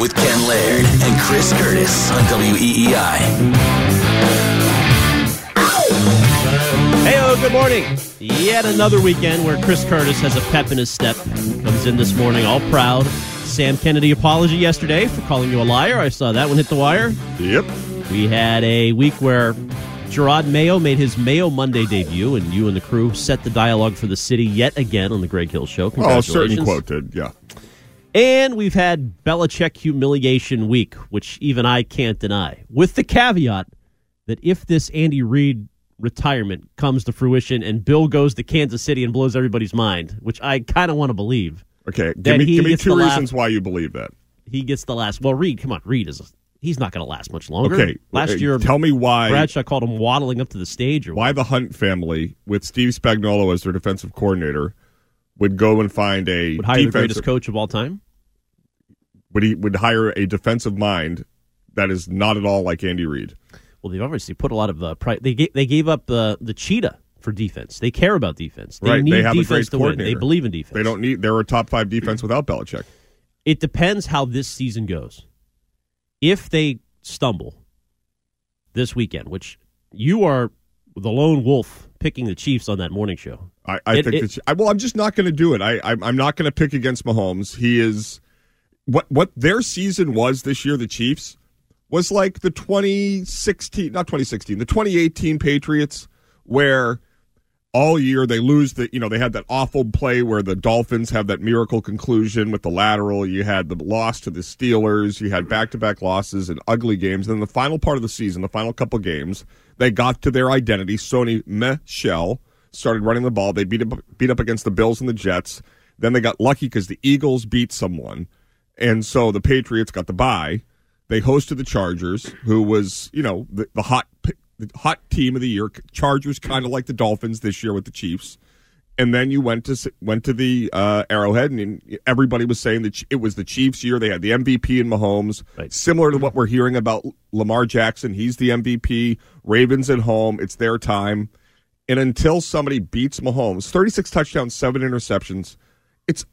With Ken Laird and Chris Curtis on WEEI. Hey, good morning. Yet another weekend where Chris Curtis has a pep in his step. Comes in this morning all proud. Sam Kennedy apology yesterday for calling you a liar. I saw that one hit the wire. Yep. We had a week where Jerod Mayo made his Mayo Monday debut, and you and the crew set the dialogue for the city yet again on the Greg Hill Show. Oh, a Congratulations. certain quote did. Yeah. And we've had Belichick humiliation week, which even I can't deny, with the caveat that if this Andy Reid retirement comes to fruition and Bill goes to Kansas City and blows everybody's mind, which I kind of want to believe, Okay. Give me, give me two the last- reasons why you believe that. he gets the last. Well, Reid, come on, Reid is. A, he's not going to last much longer. Okay. last uh, year, Tell me why Bradshaw called him waddling up to the stage, or why the Hunt family, with Steve Spagnuolo as their defensive coordinator, would go and find a would hire the greatest coach of all time. would he would hire a defensive mind that is not at all like Andy Reid. Well, they've obviously put a lot of uh, pri- they gave, they gave up the the cheetah for defense. They care about defense. They Right, need they have a great to win. They believe in defense. They don't need they're a top five defense without Belichick. It depends how this season goes. If they stumble this weekend, which you are the lone wolf picking the Chiefs on that morning show. I, I It- think it- I, well, I'm just not going to do it. I, I I'm not going to pick against Mahomes. He is what what their season was this year. The Chiefs was like the 2016, not 2016, the 2018 Patriots, where all year they lose the you know they had that awful play where the Dolphins have that miracle conclusion with the lateral. You had the loss to the Steelers. You had back to back losses and ugly games. Then the final part of the season, the final couple games, they got to their identity. Sony Michel started running the ball. They beat up, beat up against the Bills and the Jets. Then they got lucky because the Eagles beat someone, and so the Patriots got the bye. They hosted the Chargers, who was you know the, the hot the hot team of the year. Chargers kind of like the Dolphins this year with the Chiefs. And then you went to went to the uh, Arrowhead, and everybody was saying that it was the Chiefs' year. They had the MVP in Mahomes, Right. similar to what we're hearing about Lamar Jackson. He's the MVP. Ravens at home, it's their time. And until somebody beats Mahomes, thirty six touchdowns, seven interceptions, it's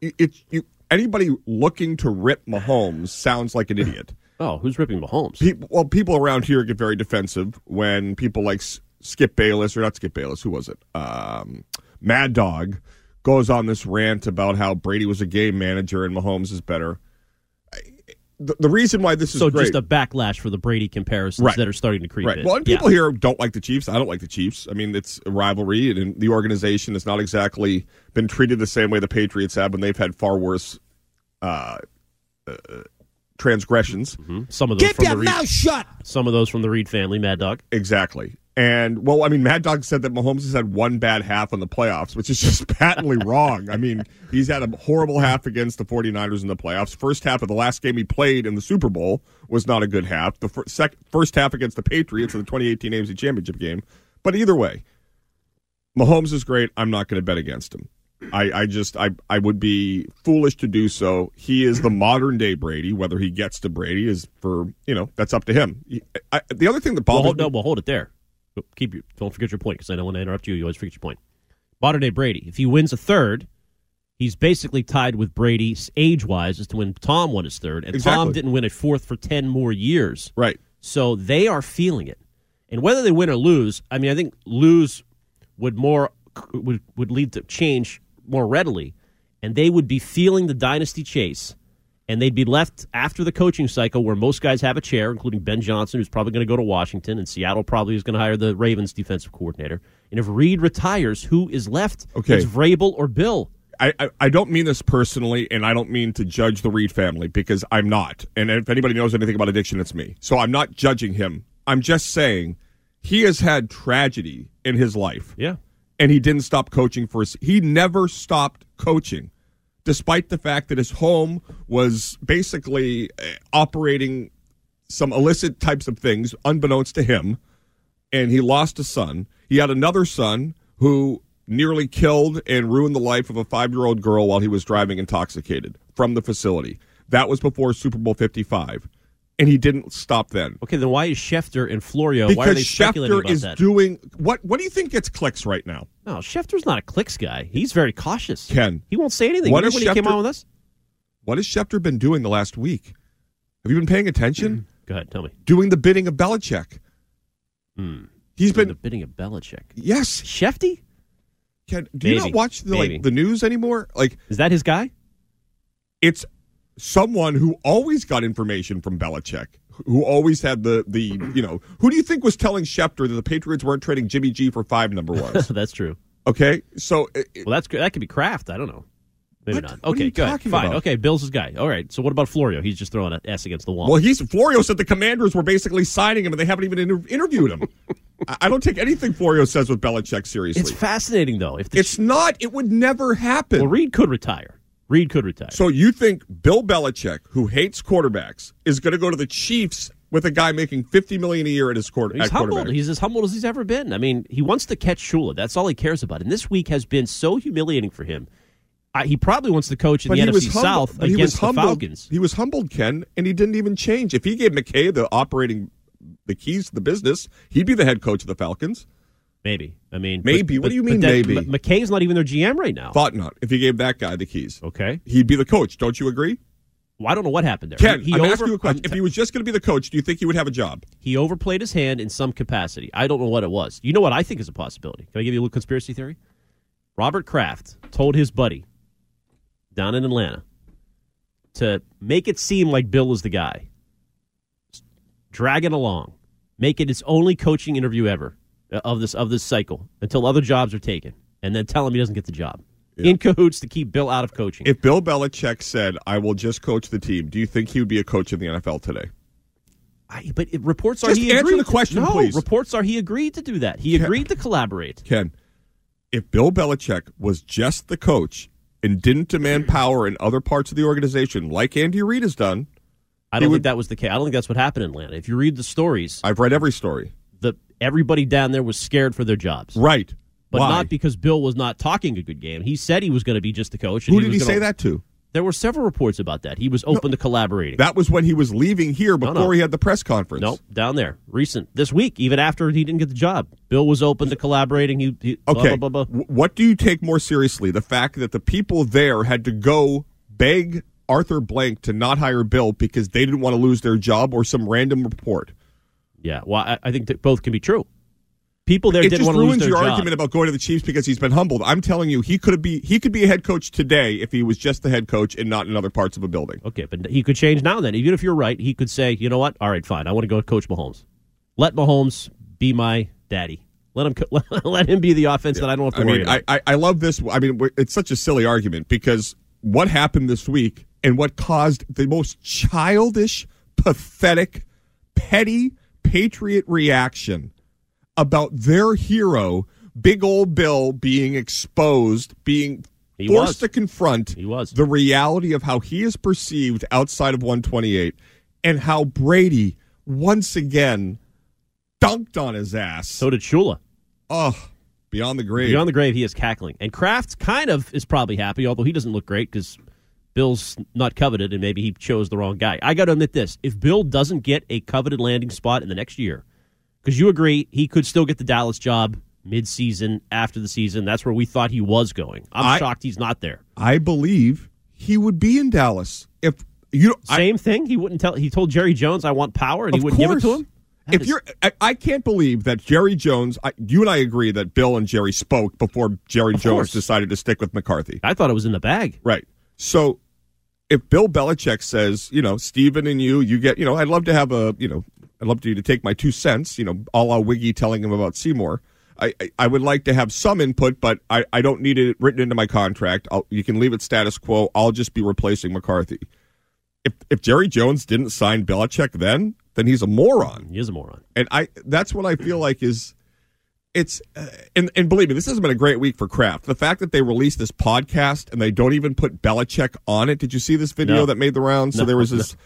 it's you. Anybody looking to rip Mahomes sounds like an idiot. Oh, who's ripping Mahomes? People, well, people around here get very defensive when people like Skip Bayless or not Skip Bayless. Who was it? Um, Mad Dog goes on this rant about how Brady was a game manager and Mahomes is better. The, the reason why this is so great, just a backlash for the Brady comparisons Right. that are starting to creep right? in. Well, and Yeah. people here don't like the Chiefs. I don't like the Chiefs. I mean, it's a rivalry, and the organization has not exactly been treated the same way the Patriots have, when they've had far worse uh, uh, transgressions. some of those Keep from your the Reid, mouth shut. some of those from the Reid family, Mad Dog. Exactly. And well, I mean, Mad Dog said that Mahomes has had one bad half in the playoffs, which is just patently wrong. I mean, he's had a horrible half against the 49ers in the playoffs. First half of the last game he played in the Super Bowl was not a good half. The fir- sec- first half against the Patriots in the 2018 AFC Championship game. But either way, Mahomes is great. I'm not going to bet against him. I, I just I I would be foolish to do so. He is the modern day Brady. Whether he gets to Brady is for you know that's up to him. He- I, the other thing that Well, bothers hold, me, no, well, hold it there. Oh, keep your, don't forget your point because I don't want to interrupt you. You always forget your point. Modern day Brady. If he wins a third, he's basically tied with Brady age wise as to when Tom won his third, and Tom didn't win a fourth for ten more years. right? So they are feeling it, and whether they win or lose, I mean, I think lose would more would would lead to change more readily, and they would be feeling the dynasty chase, and they'd be left after the coaching cycle where most guys have a chair, including Ben Johnson, who's probably going to go to Washington, and Seattle probably is going to hire the Ravens defensive coordinator, And if Reid retires, who is left? Okay. It's Vrabel or Bill. I, I, I don't mean this personally, and I don't mean to judge the Reid family because I'm not. And if anybody knows anything about addiction, it's me. So I'm not judging him. I'm just saying he has had tragedy in his life. Yeah. and he didn't stop coaching for his he never stopped coaching despite the fact that his home was basically uh, operating some illicit types of things unbeknownst to him and he lost a son. He had another son who nearly killed and ruined the life of a 5-year-old girl while he was driving intoxicated from the facility. That was before Super Bowl 55 and he didn't stop then Okay, then why is Schefter and Florio? why are they because speculating Schefter about is that? doing what what do you think gets clicks right now no, Schefter's not a clicks guy. He's very cautious. Ken, He won't say anything. what Remember when he came on with us? What has Schefter been doing the last week? Have you been paying attention? Mm-hmm. Go ahead, tell me. doing the bidding of Belichick. Hmm. He's the been the bidding of Belichick. yes. Shefty? Can, do you not watch the Maybe. like the news anymore? Like Is that his guy? it's someone who always got information from Belichick, who always had the the you know who do you think was telling Schefter that the Patriots weren't trading Jimmy G for five number ones? that's true. okay, so it, it- Well, that's. That could be Kraft. I don't know. Maybe What? not. What Okay, good. Fine. about? Okay, Bill's his guy. All right. So what about Florio? He's just throwing an S against the wall. well, he's Florio said the Commanders were basically signing him and they haven't even inter- interviewed him. I, don't take anything Florio says with Belichick seriously. it's fascinating though. If It's not. It would never happen. well, Reid could retire. Reid could retire. So you think Bill Belichick, who hates quarterbacks, is going to go to the Chiefs with a guy making fifty million a year at his quarter He's humbled. quarterback? He's as humbled as he's ever been. I mean, he wants to catch Shula. That's all he cares about. And this week has been so humiliating for him. I, he probably wants to coach in but the he NFC humbled. South but he against was the. Falcons. He was humbled, Ken, and he didn't even change. If he gave McKay the operating, the keys to the business, he'd be the head coach of the Falcons. Maybe. I mean, Maybe. What do you mean, maybe? M- McKay's not even their GM right now. Thought not. If he gave that guy the keys, Okay. he'd be the coach. Don't you agree? Well, I don't know what happened there. Ken, he, I'm over- asking you a question. I'm If he was just going to be the coach, do you think he would have a job? he overplayed his hand in some capacity. I don't know what it was. You know what I think is a possibility? Can I give you a little conspiracy theory? Robert Kraft told his buddy down in Atlanta to make it seem like Bill is the guy. Drag it along. Make it his only coaching interview ever Uh, of this of this cycle until other jobs are taken, and then tell him he doesn't get the job. In cahoots to keep Bill out of coaching. If Bill Belichick said, "I will just coach the team," do you think he would be a coach in the NFL today? I, but reports are he answer agreed the to- question, no, please. Reports are he agreed to do that. He Ken- agreed to collaborate. Ken, if Bill Belichick was just the coach and didn't demand power in other parts of the organization, like Andy Reid has done, I don't would- think that was the case. I don't think that's what happened in Atlanta. If you read the stories, I've read every story. Everybody down there was scared for their jobs, Right. but Why? not because Bill was not talking a good game. He said he was going to be just the coach. and Who did was he gonna- say that to? There were several reports about that. He was open to collaborating. That was when he was leaving here before no. he had the press conference. Nope, down there, recent this week, even after he didn't get the job, Bill was open to collaborating. He, he Okay. blah, blah, blah. What do you take more seriously? The fact that the people there had to go beg Arthur Blank to not hire Bill because they didn't want to lose their job or some random report? Yeah, well, I, I think that both can be true. People there it didn't just want to lose ruins your job. argument about going to the Chiefs because he's been humbled. I'm telling you, he could be he could be a head coach today if he was just the head coach and not in other parts of a building. Okay, but he could change now. Then, even if you're right, he could say, "You know what? All right, fine. I want to go coach Mahomes. Let Mahomes be my daddy. Let him let him be the offense that I don't have to I worry mean, about." I, I I love this. I mean, it's such a silly argument because what happened this week and what caused the most childish, pathetic, petty patriot reaction about their hero, Big Old Bill, being exposed, being He forced was. to confront He was. the reality of how he is perceived outside of 128 and how Brady once again dunked on his ass. so did Shula. oh, beyond the grave. Beyond the grave, he is cackling, and Kraft kind of is probably happy, although he doesn't look great because Bill's not coveted, and maybe he chose the wrong guy. I got to admit this: if Bill doesn't get a coveted landing spot in the next year, because you agree he could still get the Dallas job mid-season after the season, that's where we thought he was going. I'm I- shocked he's not there. I believe he would be in Dallas if you. I, Same thing. He wouldn't tell. He told Jerry Jones, "I want power," and he wouldn't give it to him. That If is- you're, I, I can't believe that Jerry Jones. I, you and I agree that Bill and Jerry spoke before Jerry Jones course. decided to stick with McCarthy. I thought it was in the bag. Right. So if Bill Belichick says, you know, Steven and you, you get, you know, I'd love to have a, you know, I'd love to you to take my two cents, you know, a la Wiggy telling him about Seymour. I, I, I would like to have some input, but I, I don't need it written into my contract. I'll, you can leave it status quo. I'll just be replacing McCarthy. If if Jerry Jones didn't sign Belichick then, then he's a moron. He is a moron. And I that's what I feel like is it's uh, and and believe me, this hasn't been a great week for Kraft. The fact that they released this podcast and they don't even put Belichick on it. Did you see this video No. that made the rounds? So there was this.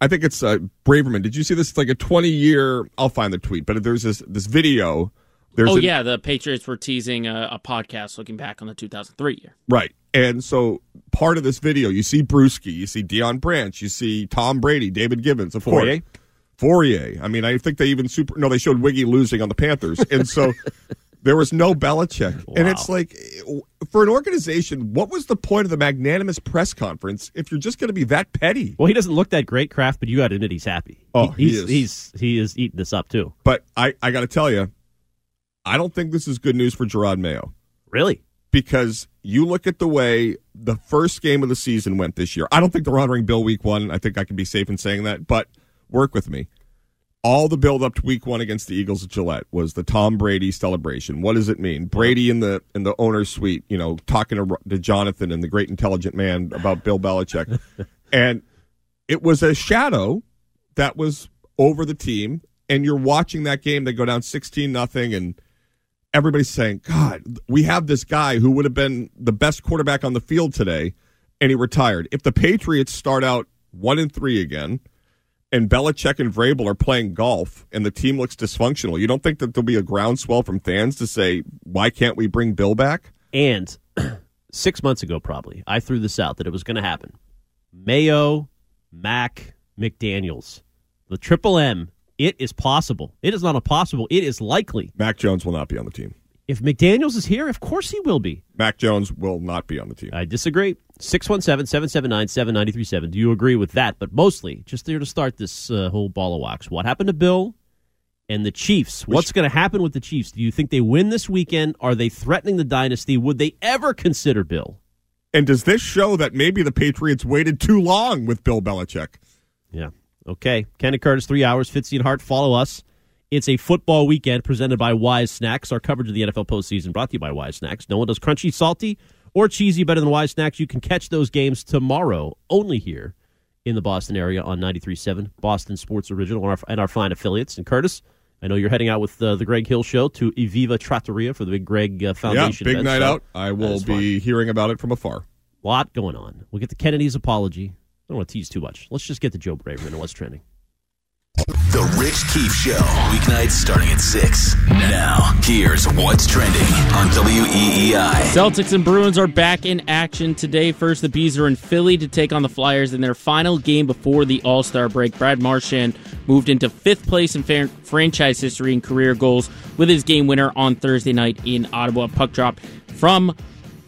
I think it's uh, Braverman. Did you see this? It's like a twenty year. I'll find the tweet, but there's this this video. There's oh a- yeah, the Patriots were teasing a, a podcast looking back on the 2003 year. Right. And so part of this video, you see Bruschi, you see Deion Branch, you see Tom Brady, David Givens, of Fourier? course. Fourier. I mean, I think they even super. No, they showed Wiggy losing on the Panthers, and so there was no Belichick. And it's like, eh, for an organization, what was the point of the magnanimous press conference if you're just going to be that petty? Well, he doesn't look that great, Kraft, but you got to admit he's happy. Oh, he he's, is. He's he is eating this up too. But I, I got to tell you, I don't think this is good news for Jerod Mayo. Really? because you look at the way the first game of the season went this year. I don't think they're honoring Bill week one. I think I can be safe in saying that, but work with me. All the build up to week one against the Eagles at Gillette was the Tom Brady celebration. What does it mean? Brady in the in the owner's suite, you know, talking to, to Jonathan and the great intelligent man about Bill Belichick, and it was a shadow that was over the team. And you're watching that game. They go down sixteen nothing, and everybody's saying, God, we have this guy who would have been the best quarterback on the field today, and he retired. If the Patriots start out one and three again, and Belichick and Vrabel are playing golf, and the team looks dysfunctional, you don't think that there'll be a groundswell from fans to say, why can't we bring Bill back? And six months ago, probably, I threw this out that it was going to happen. Mayo, Mac, McDaniels, the triple M. It is possible. It is not impossible. It is likely. Mac Jones will not be on the team. If McDaniels is here, of course he will be. Mac Jones will not be on the team. I disagree. 617 779 7937. Do you agree with that? But mostly, just there to start this uh, whole ball of wax. What happened to Bill and the Chiefs? What's going to happen with the Chiefs? Do you think they win this weekend? Are they threatening the dynasty? Would they ever consider Bill? And does this show that maybe the Patriots waited too long with Bill Belichick? Yeah. Okay. Ken and Curtis, three hours. Fitzy and Hart, follow us. It's a football weekend presented by Wise Snacks. Our coverage of the NFL postseason brought to you by Wise Snacks. No one does crunchy, salty, or cheesy better than Wise Snacks. You can catch those games tomorrow only here in the Boston area on 93.7 Boston Sports Original and our, and our fine affiliates. And Curtis, I know you're heading out with uh, the Greg Hill Show to Eviva Trattoria for the big Greg uh, Yeah, Foundation. big event. night out. I will be hearing about it from afar. lot going on. We'll get to Kennedy's apology. I don't want to tease too much. Let's just get to Joe Braverman and what's trending. The Rich Keefe Show, weeknights starting at 6. Now, here's what's trending on WEEI. Celtics and Bruins are back in action today. First, the Bees are in Philly to take on the Flyers in their final game before the All Star break. Brad Marchand moved into fifth place in franchise history in career goals with his game winner on Thursday night in Ottawa. Puck drop from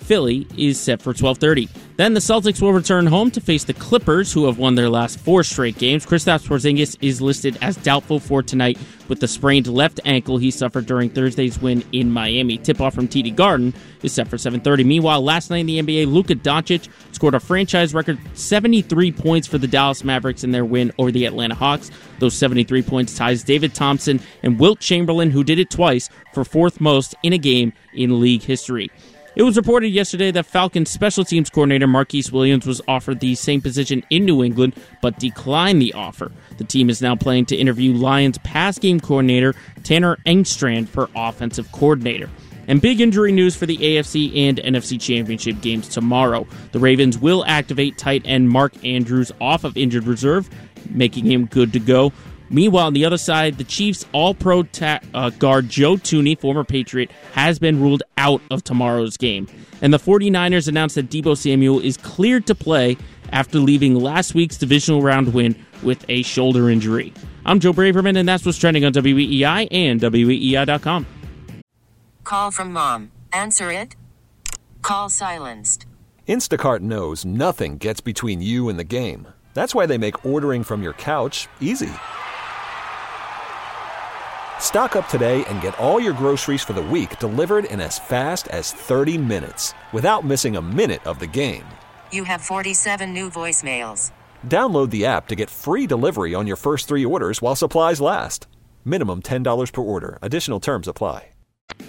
Philly is set for 12:30. Then the Celtics will return home to face the Clippers, who have won their last four straight games. Kristaps Porzingis is listed as doubtful for tonight with the sprained left ankle he suffered during Thursday's win in Miami. Tip-off from TD Garden is set for 7:30. Meanwhile, last night in the NBA, Luka Doncic scored a franchise record 73 points for the Dallas Mavericks in their win over the Atlanta Hawks. Those 73 points ties David Thompson and Wilt Chamberlain, who did it twice, for fourth most in a game in league history. It was reported yesterday that Falcons special teams coordinator Marquice Williams was offered the same position in New England, but declined the offer. The team is now planning to interview Lions pass game coordinator Tanner Engstrand for offensive coordinator. And big injury news for the AFC and NFC championship games tomorrow. The Ravens will activate tight end Mark Andrews off of injured reserve, making him good to go. Meanwhile, on the other side, the Chiefs' all pro ta- uh, guard Joe Thuney, former Patriot, has been ruled out of tomorrow's game. And the 49ers announced that Deebo Samuel is cleared to play after leaving last week's divisional round win with a shoulder injury. I'm Joe Braverman, and that's what's trending on WEEI and WEEI.com. Call from mom. Answer it. Call silenced. Instacart knows nothing gets between you and the game. That's why they make ordering from your couch easy. Stock up today and get all your groceries for the week delivered in as fast as 30 minutes without missing a minute of the game. You have 47 new voicemails. Download the app to get free delivery on your first three orders while supplies last. Minimum $10 per order. Additional terms apply.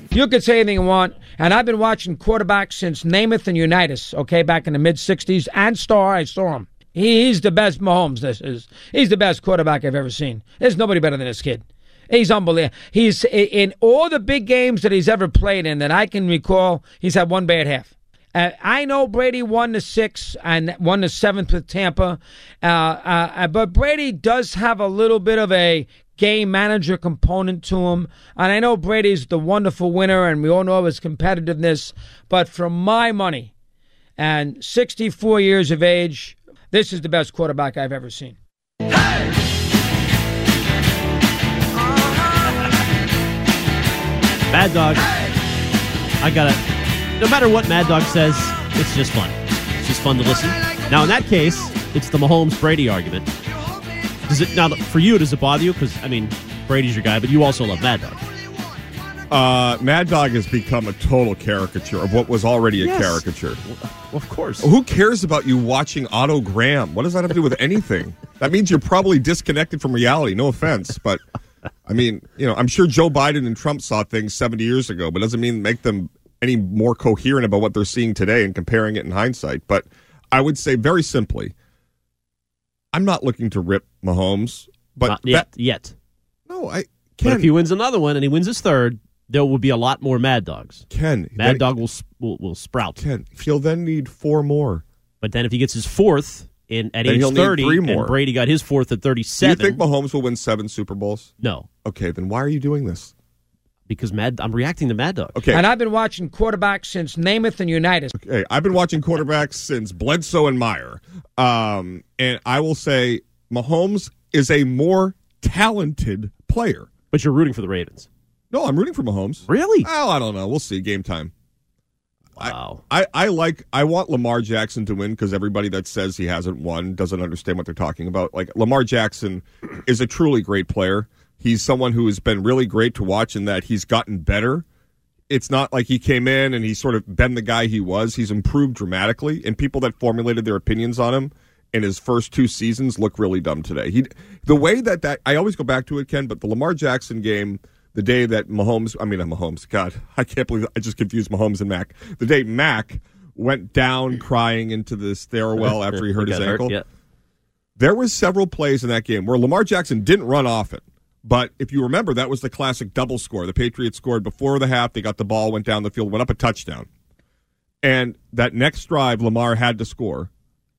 You could say anything you want, and I've been watching quarterbacks since Namath and Unitas, okay, back in the mid 60s, and Starr, I saw him. He's the best Mahomes, this is. He's the best quarterback I've ever seen. There's nobody better than this kid. He's unbelievable. He's in all the big games that he's ever played in that I can recall, he's had one bad half. Uh, I know Brady won the sixth and won the seventh with Tampa, uh, uh, but Brady does have a little bit of a game manager component to him. And I know Brady's the wonderful winner, and we all know his competitiveness. But for my money, and 64 years of age, this is the best quarterback I've ever seen. Mad Dog. I got it. No matter what Mad Dog says, it's just fun. It's just fun to listen. Now, in that case, it's the Mahomes Brady argument. Does it now for you? Does it bother you? Because I mean, Brady's your guy, but you also love Mad Dog. Uh, Mad Dog has become a total caricature of what was already a Yes. caricature. Well, of course. Who cares about you watching Otto Graham? What does that have to do with anything? that means you're probably disconnected from reality. No offense, but I mean, you know, I'm sure Joe Biden and Trump saw things 70 years ago, but doesn't mean make them any more coherent about what they're seeing today and comparing it in hindsight. But I would say very simply, I'm not looking to rip Mahomes, but Not yet. that- yet. no, I But Ken, if he wins another one and he wins his third, there will be a lot more Mad Dogs. Ken, Mad then- Dog will, will will sprout. Ken, he'll then need four more. But then if he gets his fourth in at Then age he'll need thirty, three and more. Brady got his fourth at 37. Do you think Mahomes will win seven Super Bowls? no, Okay, then why are you doing this? because Mad. I'm reacting to Mad Dog. Okay, And I've been watching quarterbacks since Namath and Unitas. Okay, I've been watching quarterbacks since Bledsoe and Meyer. Um, and I will say Mahomes is a more talented player. But you're rooting for the Ravens. No, I'm rooting for Mahomes. Really? Oh, I don't know. We'll see. Game time. Wow. I, I like I want Lamar Jackson to win because everybody that says he hasn't won doesn't understand what they're talking about. Like Lamar Jackson is a truly great player. He's someone who has been really great to watch in that he's gotten better. It's not like he came in and he's sort of been the guy he was. He's improved dramatically, and people that formulated their opinions on him in his first two seasons look really dumb today. He the way that that I always go back to it, Ken, but the Lamar Jackson game the day that Mahomes, I mean, not Mahomes, God, I can't believe I just confused Mahomes and Mac. The day Mac went down crying into the stairwell after he hurt his got ankle. Yeah. There was several plays in that game where Lamar Jackson didn't run off it. But if you remember, that was the classic double score. The Patriots scored before the half. They got the ball, went down the field, went up a touchdown. And that next drive, Lamar had to score.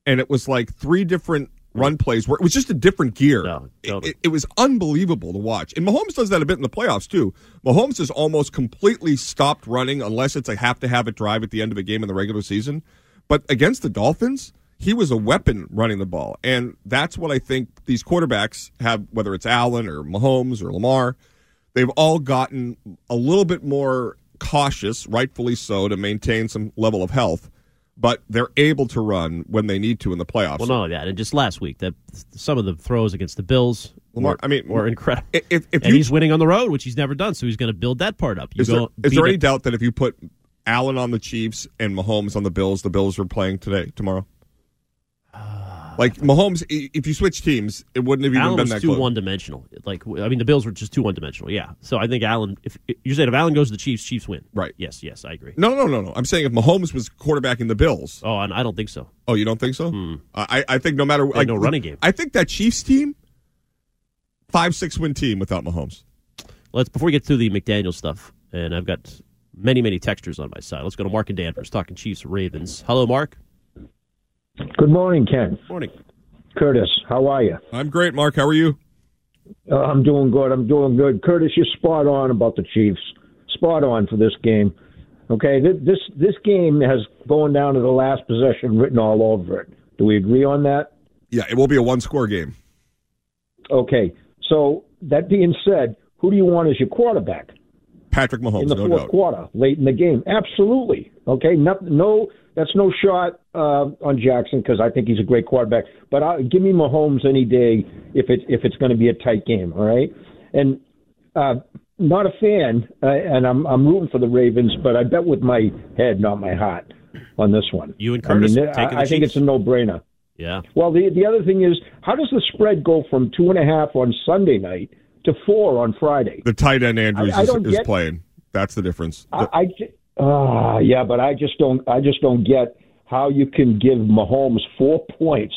And it was like three different run plays where it was just a different gear. No, It- totally. it, it was unbelievable to watch. And Mahomes does that a bit in the playoffs, too. Mahomes has almost completely stopped running unless it's a have to have it drive at the end of a game in the regular season. But against the Dolphins, he was a weapon running the ball. And that's what I think these quarterbacks have, whether it's Allen or Mahomes or Lamar, they've all gotten a little bit more cautious, rightfully so, to maintain some level of health. But they're able to run when they need to in the playoffs. Well, not only that, and just last week, that some of the throws against the Bills Lamar- were, I mean, were incredible. If, if and you, he's winning on the road, which he's never done, so he's going to build that part up. You is there, go is beat there any a- doubt that if you put Allen on the Chiefs and Mahomes on the Bills, the Bills are playing today, tomorrow? Like Mahomes, if you switch teams, it wouldn't have even Allen been was that too close. one dimensional. Like I mean, the Bills were just too one dimensional. Yeah. So I think Allen. If you're saying if Allen goes to the Chiefs, Chiefs win. Right. Yes. Yes, I agree. No, no, no, no. I'm saying if Mahomes was quarterbacking the Bills. Oh, and I don't think so. Oh, you don't think so? Hmm. I, I think no matter like no running game. I think that Chiefs team, five six win team without Mahomes. Let's before we get through the McDaniel stuff, and I've got many many textures on my side. Let's go to Mark and Danvers talking Chiefs Ravens. Hello, Mark. Good morning, Ken. Morning. Curtis, how are you? I'm great, Mark. How are you? Uh, I'm doing good. I'm doing good. Curtis, you're spot on about the Chiefs. Spot on for this game. Okay, this this game has going down to the last possession written all over it. Do we agree on that? Yeah, it will be a one score game. Okay. So that being said, who do you want as your quarterback Patrick Mahomes, in the no fourth doubt. quarter, late in the game? Absolutely. Okay. No, no that's no shot uh, on Jackson because I think he's a great quarterback. But I, give me Mahomes any day if it if it's going to be a tight game. All right. And uh, not a fan, uh, and I'm I'm rooting for the Ravens, but I bet with my head, not my heart, on this one. You and I mean, taking the I, I think it's a no-brainer. Yeah. Well, the the other thing is, how does the spread go from two and a half on Sunday night to four on Friday? The tight end Andrews I- I is, is get- playing. That's the difference. I, I ju- uh, yeah, but I just don't. I just don't get how you can give Mahomes four points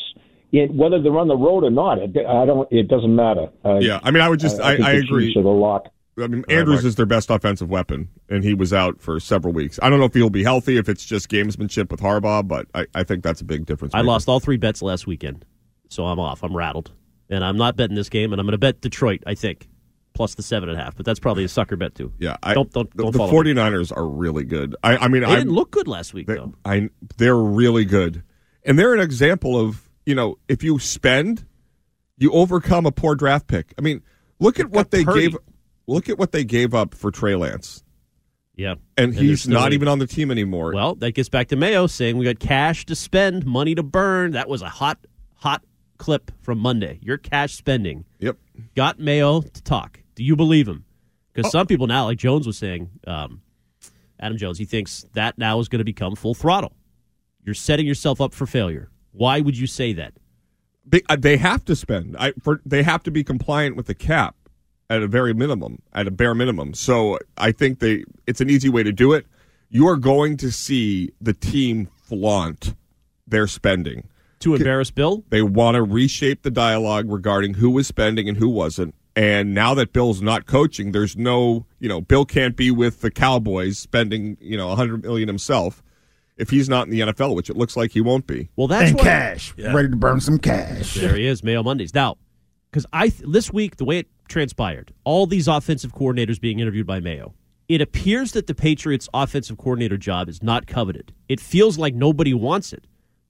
in whether they're on the road or not. It, I don't. It doesn't matter. Uh, yeah, I mean, I would just, I, think I, agree. Chiefs are the lock. I mean, Andrews is their best offensive weapon, and he was out for several weeks. I don't know if he'll be healthy, if it's just gamesmanship with Harbaugh, but I, I think that's a big difference. I maker. lost all three bets last weekend, so I'm off. I'm rattled, and I'm not betting this game, and I'm going to bet Detroit. I think plus the seven and a half, but that's probably a sucker bet too. Yeah, I, don't don't the, don't the 49ers are really good. I, I mean, They I didn't look good last week they, though. I they're really good, and they're an example of you know if you spend, you overcome a poor draft pick. I mean, look at what they Purdy. gave. Look at what they gave up for Trey Lance, Yeah, and, they're he's not even on the team anymore. Well, that gets back to Mayo saying we got cash to spend, money to burn. That was a hot, hot clip from Monday. Your cash spending yep. got Mayo to talk. Do you believe him? Because Oh. some people now, like Jones was saying, um, Adam Jones, he thinks that now is going to become full throttle. You're setting yourself up for failure. Why would you say that? They, uh, they have to spend. I, for, they have to be compliant with the cap at a very minimum, at a bare minimum. So I think they it's an easy way to do it. You are going to see the team flaunt their spending. To embarrass Bill? They want to reshape the dialogue regarding who was spending and who wasn't. And now that Bill's not coaching, there's no, you know, Bill can't be with the Cowboys spending, you know, a 100 million himself if he's not in the NFL, which it looks like he won't be. Well, that's and what, cash. Ready to burn some cash. There he is, Mayo Mondays. Now, because I th- this week the way it transpired, all these offensive coordinators being interviewed by Mayo, it appears that the Patriots' offensive coordinator job is not coveted. It feels like nobody wants it.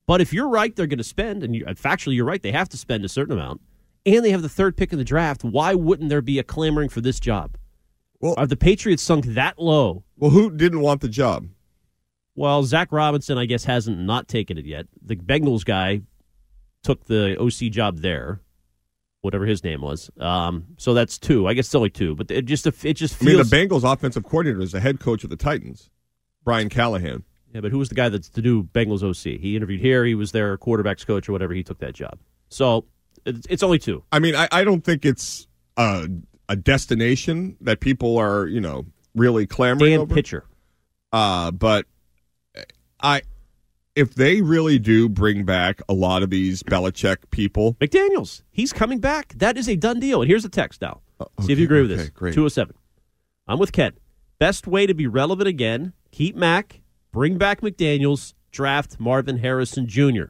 But if you're right, they're going to spend, and you, factually you're right, they have to spend a certain amount, and they have the third pick in the draft. Why wouldn't there be a clamoring for this job? Well- are the Patriots sunk that low? Well, who didn't want the job? Well, Zac Robinson, I guess, hasn't not taken it yet. The Bengals guy took the OC job there, whatever his name was. Um, so that's two. I guess it's only two, but it just it just I mean, feels. the Bengals offensive coordinator is the head coach of the Titans, Brian Callahan. yeah, but who was the guy that's the new Bengals OC? He interviewed here. He was their quarterbacks coach or whatever. He took that job. So it's, only two. I mean, I, I don't think it's a, a destination that people are, you know, really clamoring Dan over. Pitcher. Uh, but I, if they really do bring back a lot of these Belichick people, McDaniels, he's coming back. That is a done deal. And here's the text now. See if you agree with Uh, okay, this. great. 207. I'm with Ken. Best way to be relevant again, keep Mac, bring back McDaniels, draft Marvin Harrison Jr.,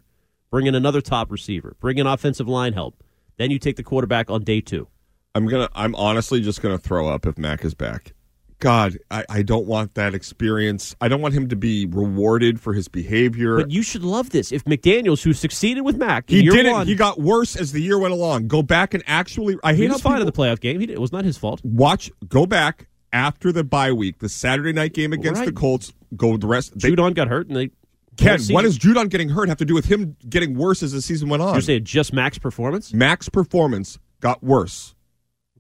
bring in another top receiver, bring in offensive line help. Then you take the quarterback on day two. I'm gonna. I'm honestly just gonna throw up if Mac is back. God, I, I don't want that experience. I don't want him to be rewarded for his behavior. But you should love this. If McDaniels, who succeeded with Mac, he didn't. one, He got worse as the year went along. Go back and actually. I he hate was how fine in the playoff game. He did, it was not his fault. watch go back after the bye week, the Saturday night game against Right. the Colts. Go the rest. They, Judon got hurt, and they. Ken, Season- what does Judon getting hurt have to do with him getting worse as the season went on? You're saying just Mac's performance? Mac's performance got worse.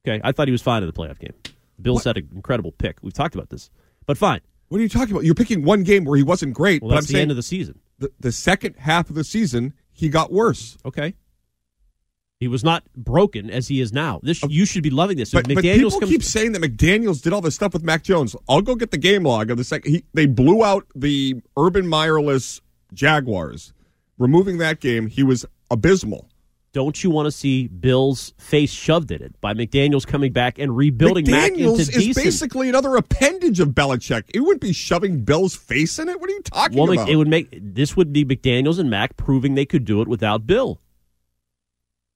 Okay, I thought he was fine in the playoff game. Bills had an incredible pick. We've talked about this, but fine. What are you talking about? You're picking one game where he wasn't great, Well, but I'm that's the saying end of the season. the, the second half of the season he got worse. Okay. He was not broken as he is now. This you should be loving this. But, but McDaniels people comes, keep saying that McDaniels did all this stuff with Mac Jones. I'll go get the game log of the second. He, they blew out the Urban Meyerless Jaguars. Removing that game, he was abysmal. don't you want to see Bill's face shoved in it by McDaniels coming back and rebuilding Mac into McDaniels is decent? basically another appendage of Belichick. It wouldn't be shoving Bill's face in it. What are you talking well, about? it would make this would be McDaniels and Mac proving they could do it without Bill.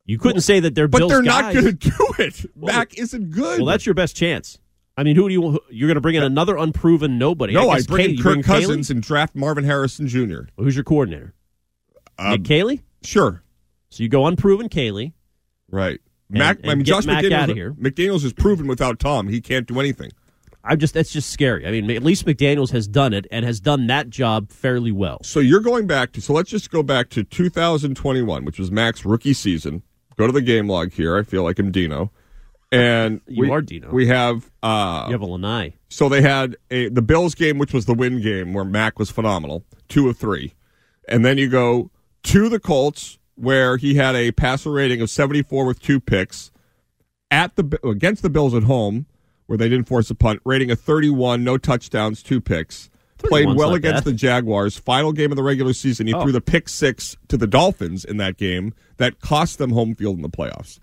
You couldn't say that they're but Bill's they're not going to do it. Well, Mac isn't good. Well, that's your best chance. I mean, who do you? You're going to bring in another unproven nobody? no. I guess bring Kay- in Kirk bring Cousins and draft Marvin Harrison Jr. Well, who's your coordinator? Um, Nick Caley. Sure, So you go unproven Caley. right. And- Mac. I and mean, get Josh Mac McDaniels. outta here. McDaniels is proven without Tom. He can't do anything. I'm just that's just scary. I mean, at least McDaniel's has done it and has done that job fairly well. So you're going back to. So let's just go back to 2021, which was Mac's rookie season. Go to the game log here. I feel like I'm Dino. And You we, are Dino. We have uh, You have a Lanai. So they had a the Bills game, which was the win game, where Mac was phenomenal, two of three, and then you go to the Colts, where he had a passer rating of seventy four with two picks, at the against the Bills at home, where they didn't force a punt, rating a 31, no touchdowns, two picks. Played well not against bad. the Jaguars. Final game of the regular season, he Oh. threw the pick six to the Dolphins in that game that cost them home field in the playoffs.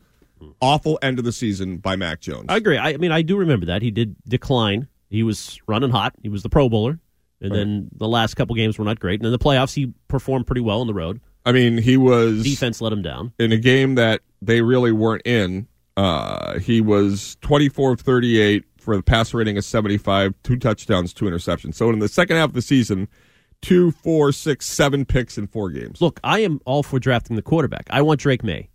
Awful end of the season by Mac Jones. I agree. I, I mean, I do remember that he did decline. He was running hot. He was the Pro Bowler, and then the last couple games were not great. And in the playoffs, he performed pretty well on the road. I mean, he was Defense let him down. in a game that they really weren't in. Uh, he was 24 of 38 for the pass rating of 75, two touchdowns, two interceptions. So in the second half of the season, two, four, six, seven picks in four games. Look, I am all for drafting the quarterback. I want Drake Maye,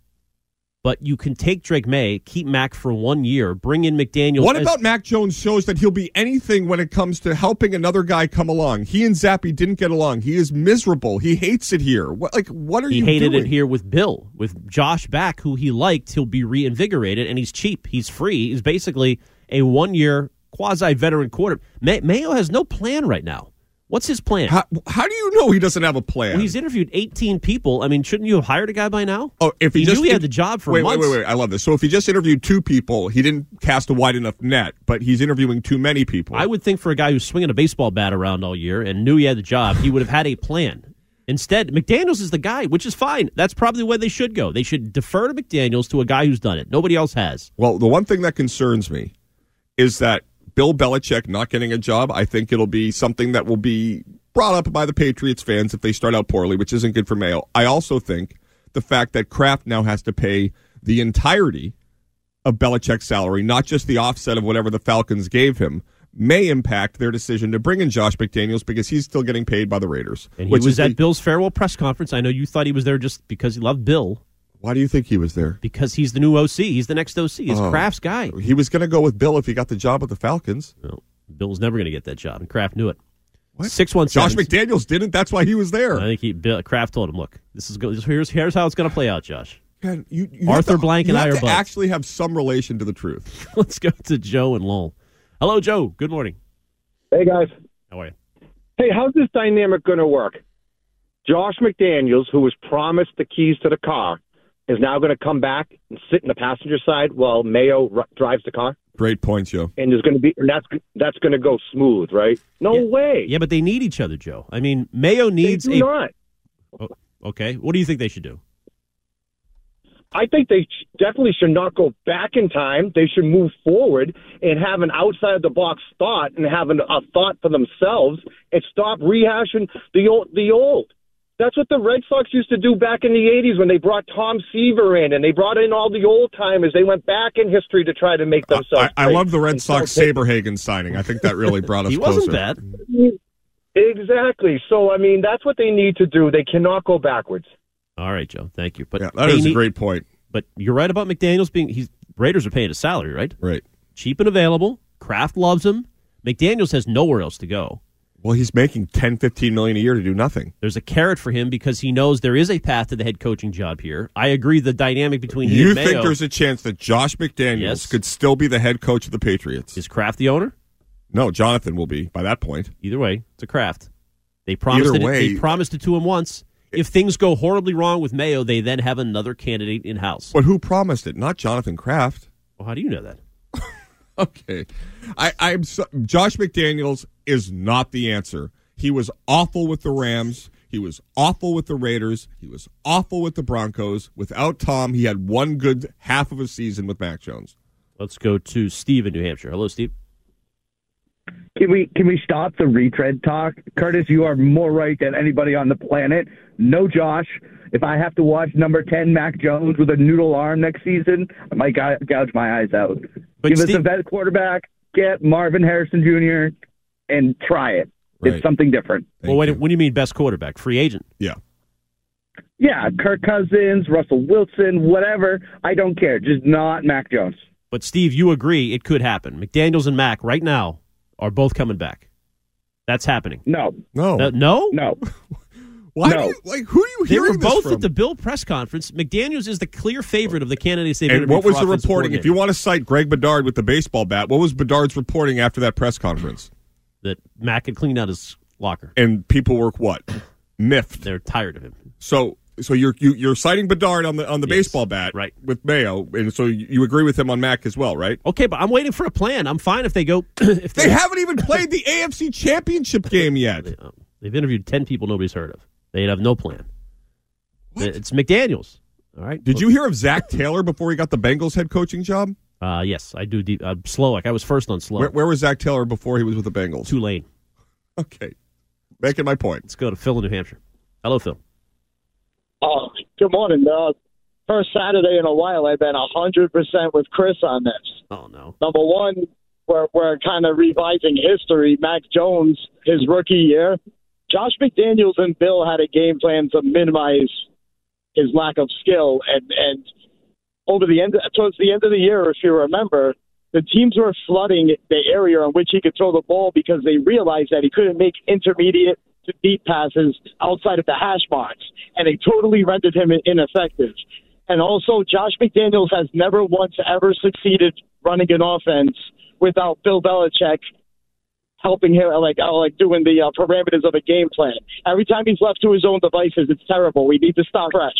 but you can take Drake Maye, keep Mac for one year, bring in McDaniel. What as- about Mac Jones shows that he'll be anything when it comes to helping another guy come along? He and Zappy didn't get along. He is miserable. He hates it here. What like what are He you He hated doing? it here with Bill. With Josh back, who he liked, he'll be reinvigorated, and he's cheap. He's free. He's basically a one year quasi veteran quarter. May- Mayo has no plan right now. What's his plan? How, how do you know he doesn't have a plan? Well, he's interviewed 18 people. I mean, shouldn't you have hired a guy by now? Oh, if he, He just knew he had the job for wait, months. Wait, wait, wait! I love this. So if he just interviewed two people, he didn't cast a wide enough net, but he's interviewing too many people. I would think for a guy who's swinging a baseball bat around all year and knew he had the job, he would have had a plan. Instead, McDaniels is the guy, which is fine. That's probably where they should go. They should defer to McDaniels to a guy who's done it. Nobody else has. well, the one thing that concerns me is that Bill Belichick not getting a job. I think it'll be something that will be brought up by the Patriots fans if they start out poorly, which isn't good for Mayo. I also think the fact that Kraft now has to pay the entirety of Belichick's salary, not just the offset of whatever the Falcons gave him, may impact their decision to bring in Josh McDaniels because he's still getting paid by the Raiders. And he which was at the- Bill's farewell press conference. I know you thought he was there just because he loved Bill, Why do you think he was there? because he's the new OC. He's the next OC. He's Oh. Kraft's guy. He was going to go with Bill if he got the job with the Falcons. No, Bill was never going to get that job, and Kraft knew it. What? Six one Josh. McDaniels didn't. That's why he was there. I think he Bill, Kraft told him, "Look, this is go, here's here's how it's going to play out, Josh." Man, you, you Arthur to, Blank and have I are to actually have some relation to the truth. Let's go to Joe and Lowell. Hello, Joe. Good morning. Hey guys. How are you? Hey, how's this dynamic going to work? Josh McDaniels, who was promised the keys to the car, is now going to come back and sit in the passenger side while Mayo r- drives the car, Great point, Joe. and there's going to be and that's that's going to go smooth, right? No Yeah. way. Yeah, but they need each other, Joe. I mean, Mayo they needs do a. not. Oh, okay, what do you think they should do? I think they definitely should not go back in time. They should move forward and have an outside of the box thought and have an, a thought for themselves and stop rehashing the old. The old. That's what the Red Sox used to do back in the '80s when they brought Tom Seaver in and they brought in all the old timers. They went back in history to try to make I, themselves. I great. love the Red Sox Saberhagen signing. I think that really brought us He closer. wasn't bad. Exactly. So I mean, that's what they need to do. They cannot go backwards. All right, Joe. Thank you. But Yeah, that they is a great point. But you're right about McDaniel's being. He's Raiders are paying his salary, right? Right. Cheap and available. Kraft loves him. McDaniel's has nowhere else to go. Well, he's making 10, 15 million a year to do nothing. There's a carrot for him because he knows there is a path to the head coaching job here. I agree. The dynamic between You and think Mayo there's a chance that Josh McDaniels Yes. could still be the head coach of the Patriots? is Kraft the owner? No, Jonathan will be by that point. Either way, it's a Kraft. They promised Either it. way- they promised it to him once. If things go horribly wrong with Mayo, they then have another candidate in house. But who promised it? Not Jonathan Kraft. Well, how do you know that? Okay, I, I'm so, Josh McDaniels is not the answer. He was awful with the Rams. He was awful with the Raiders. He was awful with the Broncos. Without Tom, he had one good half of a season with Mac Jones. Let's go to Steve in New Hampshire. Hello, Steve. Can we can we stop the retread talk, Curtis? You are more right than anybody on the planet. No, Josh. If I have to watch number ten Mac Jones with a noodle arm next season, I might gouge my eyes out. But Give us a vet quarterback. Get Marvin Harrison Jr. and try it. Right. It's something different. Thank well, what, what do you mean best quarterback? Free agent. Yeah. Yeah, Kirk Cousins, Russell Wilson, whatever. I don't care. Just not Mac Jones. But Steve, you agree it could happen. McDaniels and Mac right now are both coming back. That's happening. No, No. Uh, no, no. Why? no. Do you, like, who are you they hearing They were this both from? at the Bill press conference. McDaniels is the clear favorite of the candidates they've and what was the reporting? If you want to cite Greg Bedard with the baseball bat, what was Bedard's reporting after that press conference? That Mac had cleaned out his locker. And people were what? Miffed. They're tired of him. So so you're you, you're citing Bedard on the on the Yes. baseball bat, Right. With Mayo, and so you you agree with him on Mac as well, right? Okay, but I'm waiting for a plan. I'm fine if they go. if They haven't even played the AFC Championship game yet. Um, they've interviewed ten people nobody's heard of. They have no plan. It's McDaniel's. All right. Did you hear of Zac Taylor before he got the Bengals head coaching job? Uh, yes, I do. Deep, uh, slow. Like I was first on slow. Where, where was Zac Taylor before he was with the Bengals? Tulane. Okay, making my point. Let's go to Phil in New Hampshire. Hello, Phil. Oh, good morning. Uh, first Saturday in a while, I've been hundred percent with Chris on this. Oh no. Number one, we're we're kind of revising history. Mac Jones, his rookie year, Josh McDaniels and Bill had a game plan to minimize his lack of skill, and and over the end towards the end of the year, if you remember. The teams were flooding the area on which he could throw the ball because they realized that he couldn't make intermediate to deep passes outside of the hash marks, and they totally rendered him ineffective. And also, Josh McDaniels has never once ever succeeded running an offense without Bill Belichick helping him, like uh, like doing the uh, parameters of a game plan. Every time he's left to his own devices, it's terrible. We need to start fresh.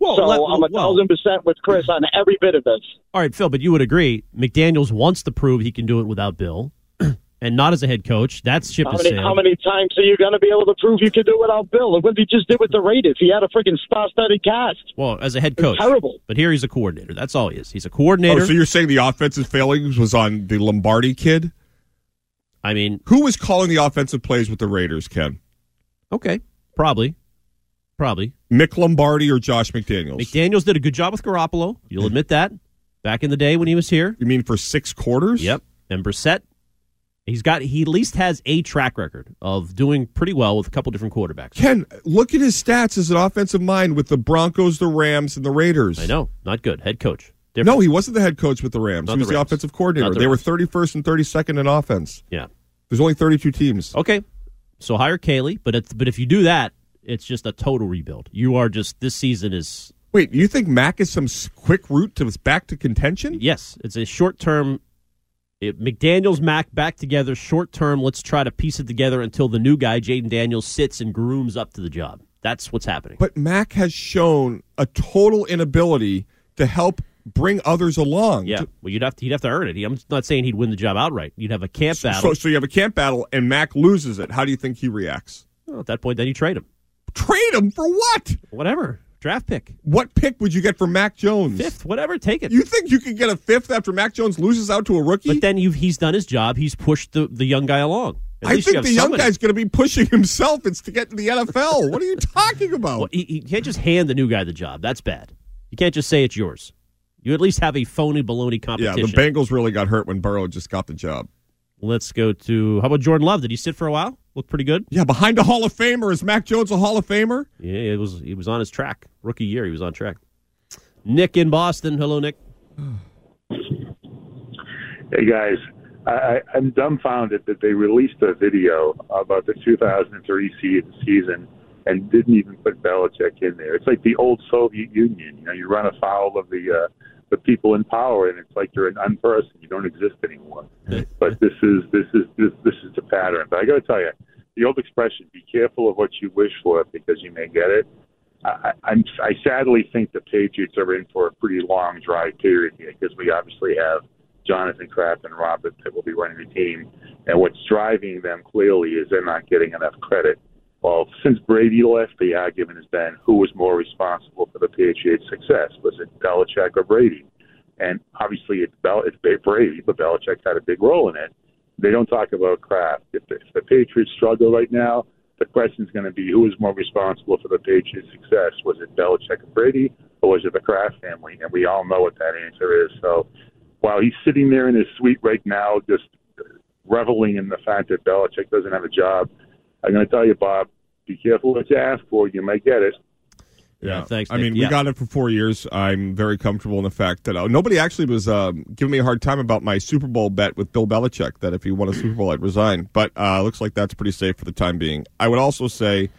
Well, so let- I'm a well- thousand percent with Chris on every bit of this. All right, Phil, but you would agree McDaniels wants to prove he can do it without Bill, and not as a head coach. That's ship How many, sailed. how many times are you going to be able to prove you can do it without Bill? Look what he just did with the Raiders. He had a freaking star-studded cast. Well, as a head coach, terrible. But here he's a coordinator. That's all he is. He's a oh, coordinator. Oh, so you're saying the offensive failings was on the Lombardi kid? I mean, who was calling the offensive plays with the Raiders? Ken, okay, probably, probably. Mick Lombardi or Josh McDaniels? McDaniel's did a good job with Garoppolo. You'll admit that. Back in the day when he was here. You mean for six quarters? Yep. And Brissett, he's got he at least has a track record of doing pretty well with a couple different quarterbacks. Ken, look at his stats as an offensive mind with the Broncos, the Rams, and the Raiders. I know, not good. Head coach. No, he wasn't the head coach with the Rams. Not he was the the, offensive coordinator. The They were 31st and 32nd in offense. Yeah. There's only 32 teams. Okay. So hire Caley, but it's, but if you do that, it's just a total rebuild. You are just this season is Wait, you think Mac is some quick route to back to contention? yes, it's a short term. McDaniels Mac back together short term. Let's try to piece it together until the new guy Jayden Daniels sits and grooms up to the job. That's what's happening. But Mac has shown a total inability to help bring others along. Yeah, well, you'd have to he'd have to earn it. He, I'm not saying he'd win the job outright. You'd have a camp So, battle. so you have a camp battle and Mac loses it. How do you think he reacts? Well, at that point, then you trade him. Trade him for what? Whatever draft pick, What pick would you get for Mac Jones? fifth, whatever. Take it. You think you could get a fifth after Mac Jones loses out to a rookie? But then you've he's done his job. He's pushed the, the young guy along. At I least you think the young somebody. guy's going to be pushing himself. It's to get to the NFL. what are you talking about? Well, he, he can't just hand the new guy the job. That's bad. You can't just say it's yours. You at least have a phony baloney competition. yeah, the Bengals really got hurt when Burrow just got the job. Let's go to how about Jordan Love? Did he sit for a while? Look pretty good. Yeah, behind a Hall of Famer is Mac Jones a Hall of Famer? Yeah, it was. He was on his track. Rookie year, he was on track. Nick in Boston. Hello, Nick. Hey guys, I, I, I'm dumbfounded that they released a video about the 2003 se- season and didn't even put Belichick in there. It's like the old Soviet Union. You know, you run afoul of the uh, the people in power, and it's like you're an unperson. You don't exist anymore. but this is this is this this is the pattern. But I got to tell you, the old expression "Be careful of what you wish for, because you may get it." I, I'm I sadly think the Patriots are in for a pretty long dry period here because we obviously have Jonathan Kraft and Robert that will be running the team, and what's driving them clearly is they're not getting enough credit. Well, since Brady left, the argument has been who was more responsible for the Patriots' success? Was it Belichick or Brady? And obviously, it's, Bel- it's Brady, but Belichick had a big role in it. They don't talk about Kraft. If the, if the Patriots struggle right now, the question is going to be who is more responsible for the Patriots' success? Was it Belichick and Brady, or was it the Kraft family? And we all know what that answer is. So while he's sitting there in his suite right now, just reveling in the fact that Belichick doesn't have a job, I'm going to tell you, Bob, be careful what you ask for. You may get it. Yeah, thanks, I mean, Yeah. we got it for four years. I'm very comfortable in the fact that uh, nobody actually was um, giving me a hard time about my Super Bowl bet with Bill Belichick that if he won a Super Bowl, I'd resign. But uh, looks like that's pretty safe for the time being. I would also say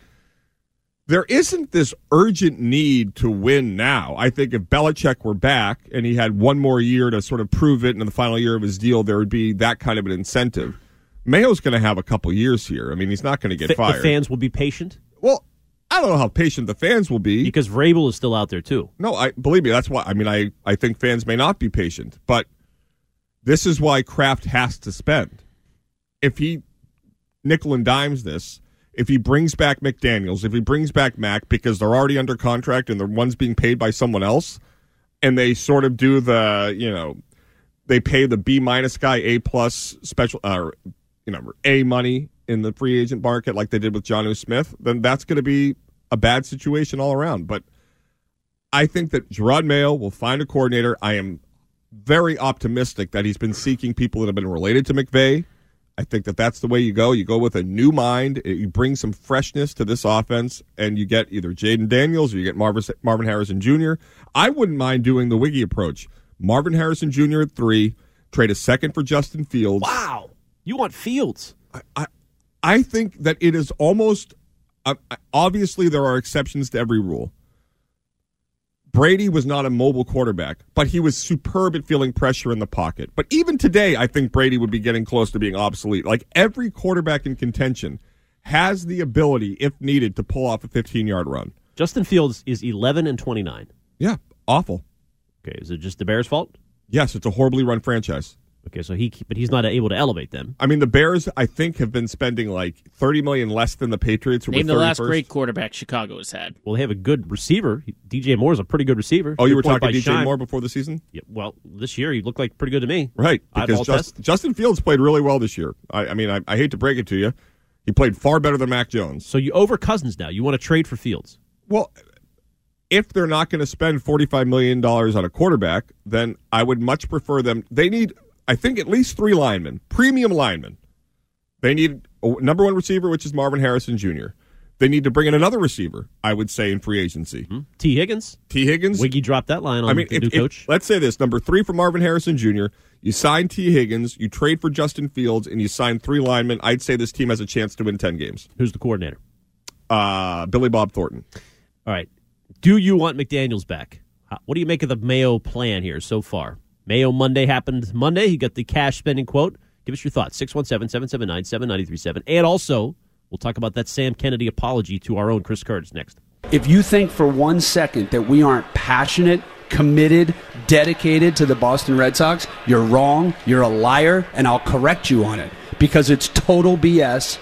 there isn't this urgent need to win now. I think if Belichick were back and he had one more year to sort of prove it, in the final year of his deal, there would be that kind of an incentive. Mayo's going to have a couple years here. I mean, he's not going to get Fa- fired. The fans will be patient. Well, I don't know how patient the fans will be because Vrabel is still out there too. No, I believe me. That's why. I mean, I I think fans may not be patient, but this is why Kraft has to spend. If he nickel and dimes this, if he brings back McDaniels, if he brings back Mac because they're already under contract and the one's being paid by someone else, and they sort of do the you know they pay the B minus guy A plus special uh, you know A money in the free agent market like they did with Jonnu Smith, then that's going to be a bad situation all around. But I think that Jerod Mayo will find a coordinator. I am very optimistic that he's been seeking people that have been related to McVay. I think that that's the way you go. You go with a new mind. You bring some freshness to this offense, and you get either Jayden Daniels or you get Marvin, Marvin Harrison Jr. I wouldn't mind doing the Wiggy approach. Marvin Harrison Jr. at three, trade a second for Justin Fields. Wow. You want Fields? I, I, I think that it is almost uh, obviously there are exceptions to every rule. Brady was not a mobile quarterback, but he was superb at feeling pressure in the pocket. But even today, I think Brady would be getting close to being obsolete. Like every quarterback in contention has the ability, if needed, to pull off a 15 yard run. Justin Fields is 11 and 29. Yeah, awful. Okay, is it just the Bears' fault? Yes, it's a horribly run franchise. Okay, so he but he's not able to elevate them. I mean, the Bears, I think, have been spending like thirty million less than the Patriots. Name the last great quarterback Chicago has had. Well, they have a good receiver. DJ Moore is a pretty good receiver. Oh, you were talking about DJ Shine. Moore before the season? Yeah, well, this year he looked like pretty good to me. Right, because Just, Justin Fields played really well this year. I, I mean, I, I hate to break it to you, he played far better than Mac Jones. So you over Cousins now. You want to trade for Fields? Well, if they're not going to spend $45 million on a quarterback, then I would much prefer them. They need I think at least three linemen, premium linemen. They need a number one receiver, which is Marvin Harrison Jr. They need to bring in another receiver, I would say, in free agency. Mm-hmm. Tee Higgins. Tee Higgins. Wiggy dropped that line on I mean, the if, new if, coach. let's say this number three for Marvin Harrison Jr., you sign Tee Higgins, you trade for Justin Fields, and you sign three linemen. I'd say this team has a chance to win 10 games. Who's the coordinator? Uh, Billy Bob Thornton. All right. Do you want McDaniels back? What do you make of the Mayo plan here so far? Mayo Monday happened Monday. He got the cash spending quote. Give us your thoughts. 617 779 7937. And also, we'll talk about that Sam Kennedy apology to our own Chris Curtis next. If you think for one second that we aren't passionate, committed, dedicated to the Boston Red Sox, you're wrong. You're a liar, and I'll correct you on it because it's total BS,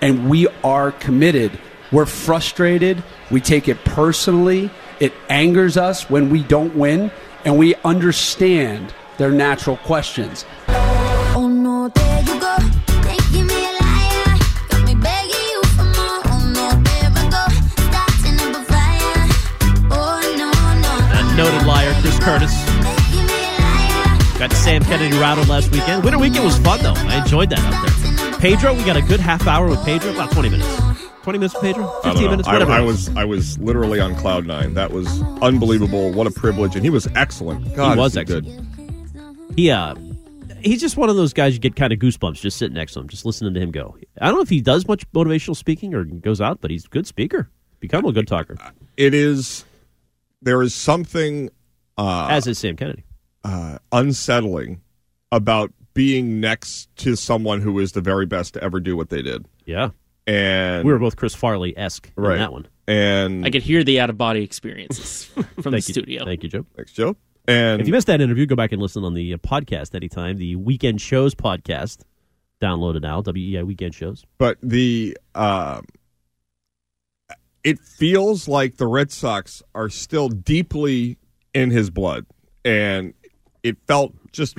and we are committed. We're frustrated. We take it personally. It angers us when we don't win and we understand their natural questions. Oh no, there you go. Making me a liar. Got me begging you for more. Oh no, there I go. Starting up a fire. Oh no, no. A noted liar, Chris Curtis. Got Sam Kennedy rattled last weekend. Winter weekend was fun though. I enjoyed that out there. Pedro, we got a good half hour with Pedro, about 20 minutes. 20 minutes with Pedro? 15 minutes, whatever. I, I, was I was literally on cloud nine. That was unbelievable. What a privilege. And he was excellent. God, he was he excellent. Good. He, uh, he's just one of those guys you get kind of goosebumps just sitting next to him, just listening to him go. I don't know if he does much motivational speaking or goes out, but he's a good speaker. Become a good talker. It is, there is something. Uh, As is Sam Kennedy. Uh, unsettling about being next to someone who is the very best to ever do what they did. Yeah. And we were both Chris Farley esque right. in that one. And I could hear the out of body experiences from the you. studio. Thank you, Joe. Thanks, Joe. And if you missed that interview, go back and listen on the uh, podcast anytime. The Weekend Shows podcast. Download it now. WEEI Weekend Shows. But the um, it feels like the Red Sox are still deeply in his blood, and it felt just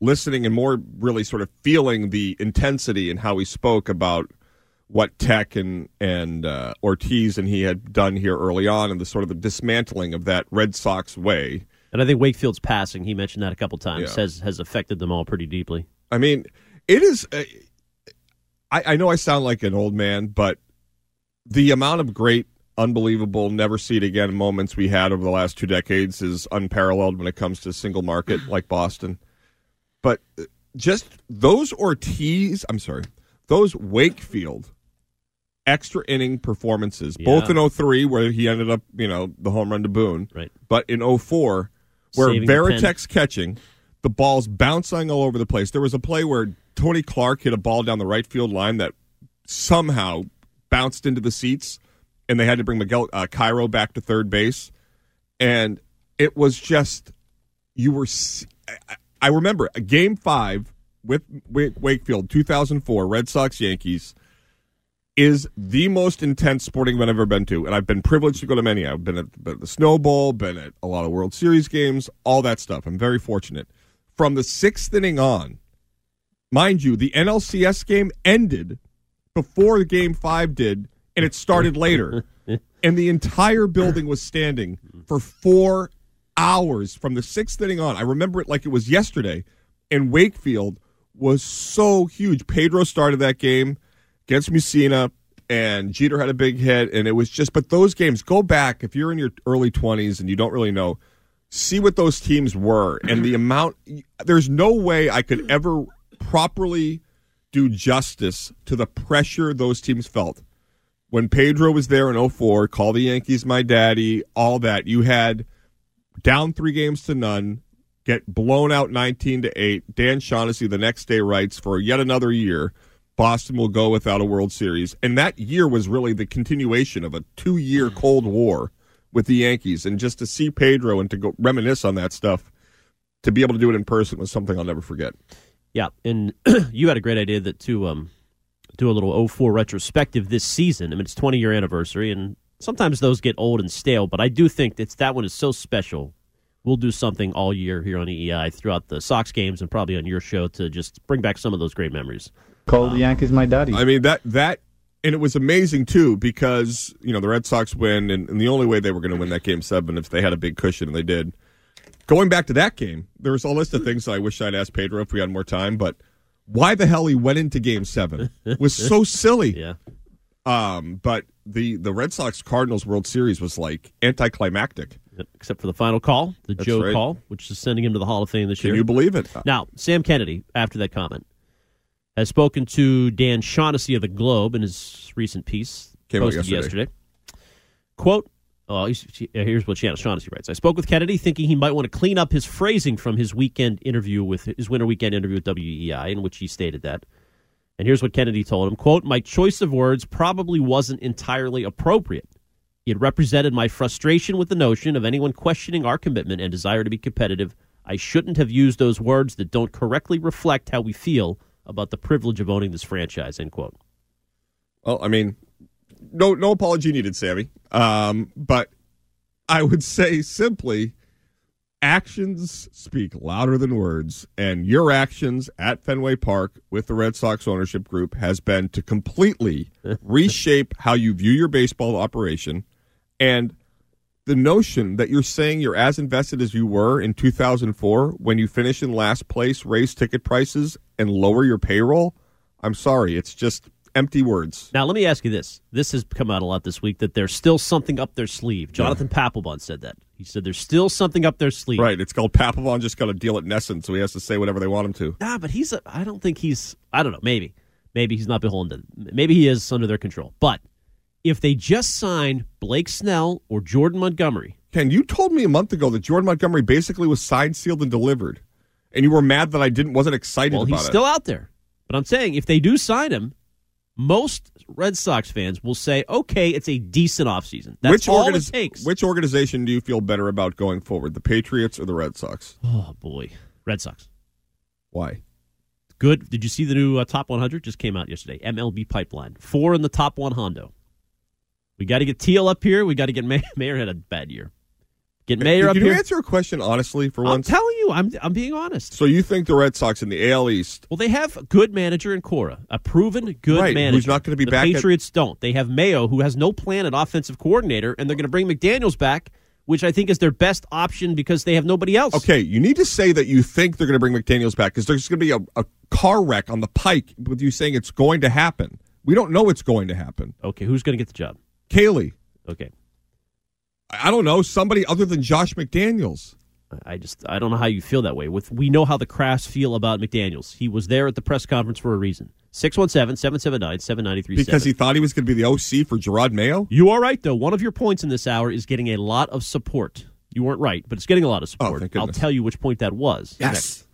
listening and more really sort of feeling the intensity and how he spoke about what Tek and and uh, Ortiz and he had done here early on, and the sort of the dismantling of that Red Sox way. And I think Wakefield's passing, he mentioned that a couple times, Yeah. has has affected them all pretty deeply. I mean, it is. Uh, I, I know I sound like an old man, but the amount of great, unbelievable, never see it again moments we had over the last two decades is unparalleled when it comes to single market like Boston. But uh, just those Ortiz, I'm sorry, those Wakefield extra inning performances, both in 03, where he ended up, you know, the home run to Boone, right. but in 04, where Saving. Varitek's catching, the ball's bouncing all over the place. There was a play where Tony Clark hit a ball down the right field line that somehow bounced into the seats and they had to bring Miguel uh, Cairo back to third base, and it was just you were. I remember a game five with Wakefield, 2004, Red Sox Yankees, is the most intense sporting event I've ever been to, and I've been privileged to go to many. I've been at, been at the Snow Bowl, been at a lot of World Series games, all that stuff. I'm very fortunate. From the sixth inning on, mind you, the NLCS game ended before the game five did, and it started later. and the entire building was standing for four hours from the sixth inning on. I remember it like it was yesterday. And Wakefield was so huge. Pedro started that game against Mussina, and Jeter had a big hit, and it was just. But those games, go back if you're in your early 20s and you don't really know, see what those teams were and the amount. There's no way I could ever properly do justice to the pressure those teams felt when Pedro was there in 04, call the Yankees my daddy, all that. You had down three games to none, get blown out 19 to 8. Dan Shaughnessy the next day writes for yet another year, Boston will go without a World Series. And that year was really the continuation of a two year Cold War with the Yankees. And just to see Pedro and to go reminisce on that stuff, to be able to do it in person was something I'll never forget. Yeah, and you had a great idea that to um, do a little 04 retrospective this season. I mean, it's 20 year anniversary, and sometimes those get old and stale, but I do think that that one is so special. We'll do something all year here on EEI throughout the Sox games and probably on your show to just bring back some of those great memories. Call the Yankees my daddy. I mean that that and it was amazing too because you know the Red Sox win and, and the only way they were going to win that game seven if they had a big cushion and they did. Going back to that game, there was a list of things I wish I'd asked Pedro if we had more time, but why the hell he went into Game Seven was so silly. Yeah. Um, but the the Red Sox Cardinals World Series was like anticlimactic. Except for the final call, the That's Joe right. call, which is sending him to the Hall of Fame this year. Can year. you believe it? Now, Sam Kennedy, after that comment, has spoken to Dan Shaughnessy of the Globe in his recent piece Came posted yesterday. Quote, oh, here's what Shan- Shaughnessy writes. I spoke with Kennedy thinking he might want to clean up his phrasing from his weekend interview with his winter weekend interview with WEEI, in which he stated that. And here's what Kennedy told him quote, My choice of words probably wasn't entirely appropriate. It represented my frustration with the notion of anyone questioning our commitment and desire to be competitive. I shouldn't have used those words that don't correctly reflect how we feel about the privilege of owning this franchise. End quote. Well, I mean, no no apology needed, Sammy. Um, but I would say simply, actions speak louder than words, and your actions at Fenway Park with the Red Sox ownership group has been to completely reshape how you view your baseball operation, and the notion that you're saying you're as invested as you were in 2004 when you finish in last place, raise ticket prices, and lower your payroll. I'm sorry, it's just empty words. Now, let me ask you this. This has come out a lot this week that there's still something up their sleeve. Jonathan Papelbon said that. He said there's still something up their sleeve. Right. It's called Papelbon just got a deal at NESN, so he has to say whatever they want him to. Nah, but he's. A, I don't think he's. I don't know. Maybe. Maybe he's not beholden to. Maybe he is under their control. But if they just signed Blake Snell or Jordan Montgomery, Ken, you told me a month ago that Jordan Montgomery basically was signed, sealed, and delivered, and you were mad that I didn't wasn't excited about it. well, about he's it. still out there. But I'm saying if they do sign him, most Red Sox fans will say, "Okay, it's a decent offseason. That's which all organiz- it takes." Which organization do you feel better about going forward, the Patriots or the Red Sox? Oh boy, Red Sox. Why? Good. Did you see the new uh, top 100 just came out yesterday? MLB Pipeline. Four in the top one Hondo. We got to get Teal up here. We got to get May- Mayer had a bad year. Get Mayer up here. Can up you here. answer a question honestly for once? I'm once? telling you, I'm I'm being honest. so you think the Red Sox in the AL East? Well, they have a good manager in Cora, a proven good Right, who's manager. not gonna be the back at- Patriots don't. They have Mayo, who has no plan at offensive coordinator, and they're going to bring McDaniels back, which I think is their best option because they have nobody else. Okay, you need to say that you think they're going to bring McDaniels back because there's going to be a, a car wreck on the pike with you saying it's going to happen. We don't know it's going to happen. Okay, who's going to get the job? Caley. Okay. I don't know somebody other than Josh McDaniels. I just I don't know how you feel that way. With we know how the Krafts feel about McDaniels. He was there at the press conference for a reason. 617-779-7937. Because he thought he was going to be the OC for Jerod Mayo? You are right though. One of your points in this hour is getting a lot of support. You weren't right, but it's getting a lot of oh, support. Oh, I'll tell you which point that was. Yes.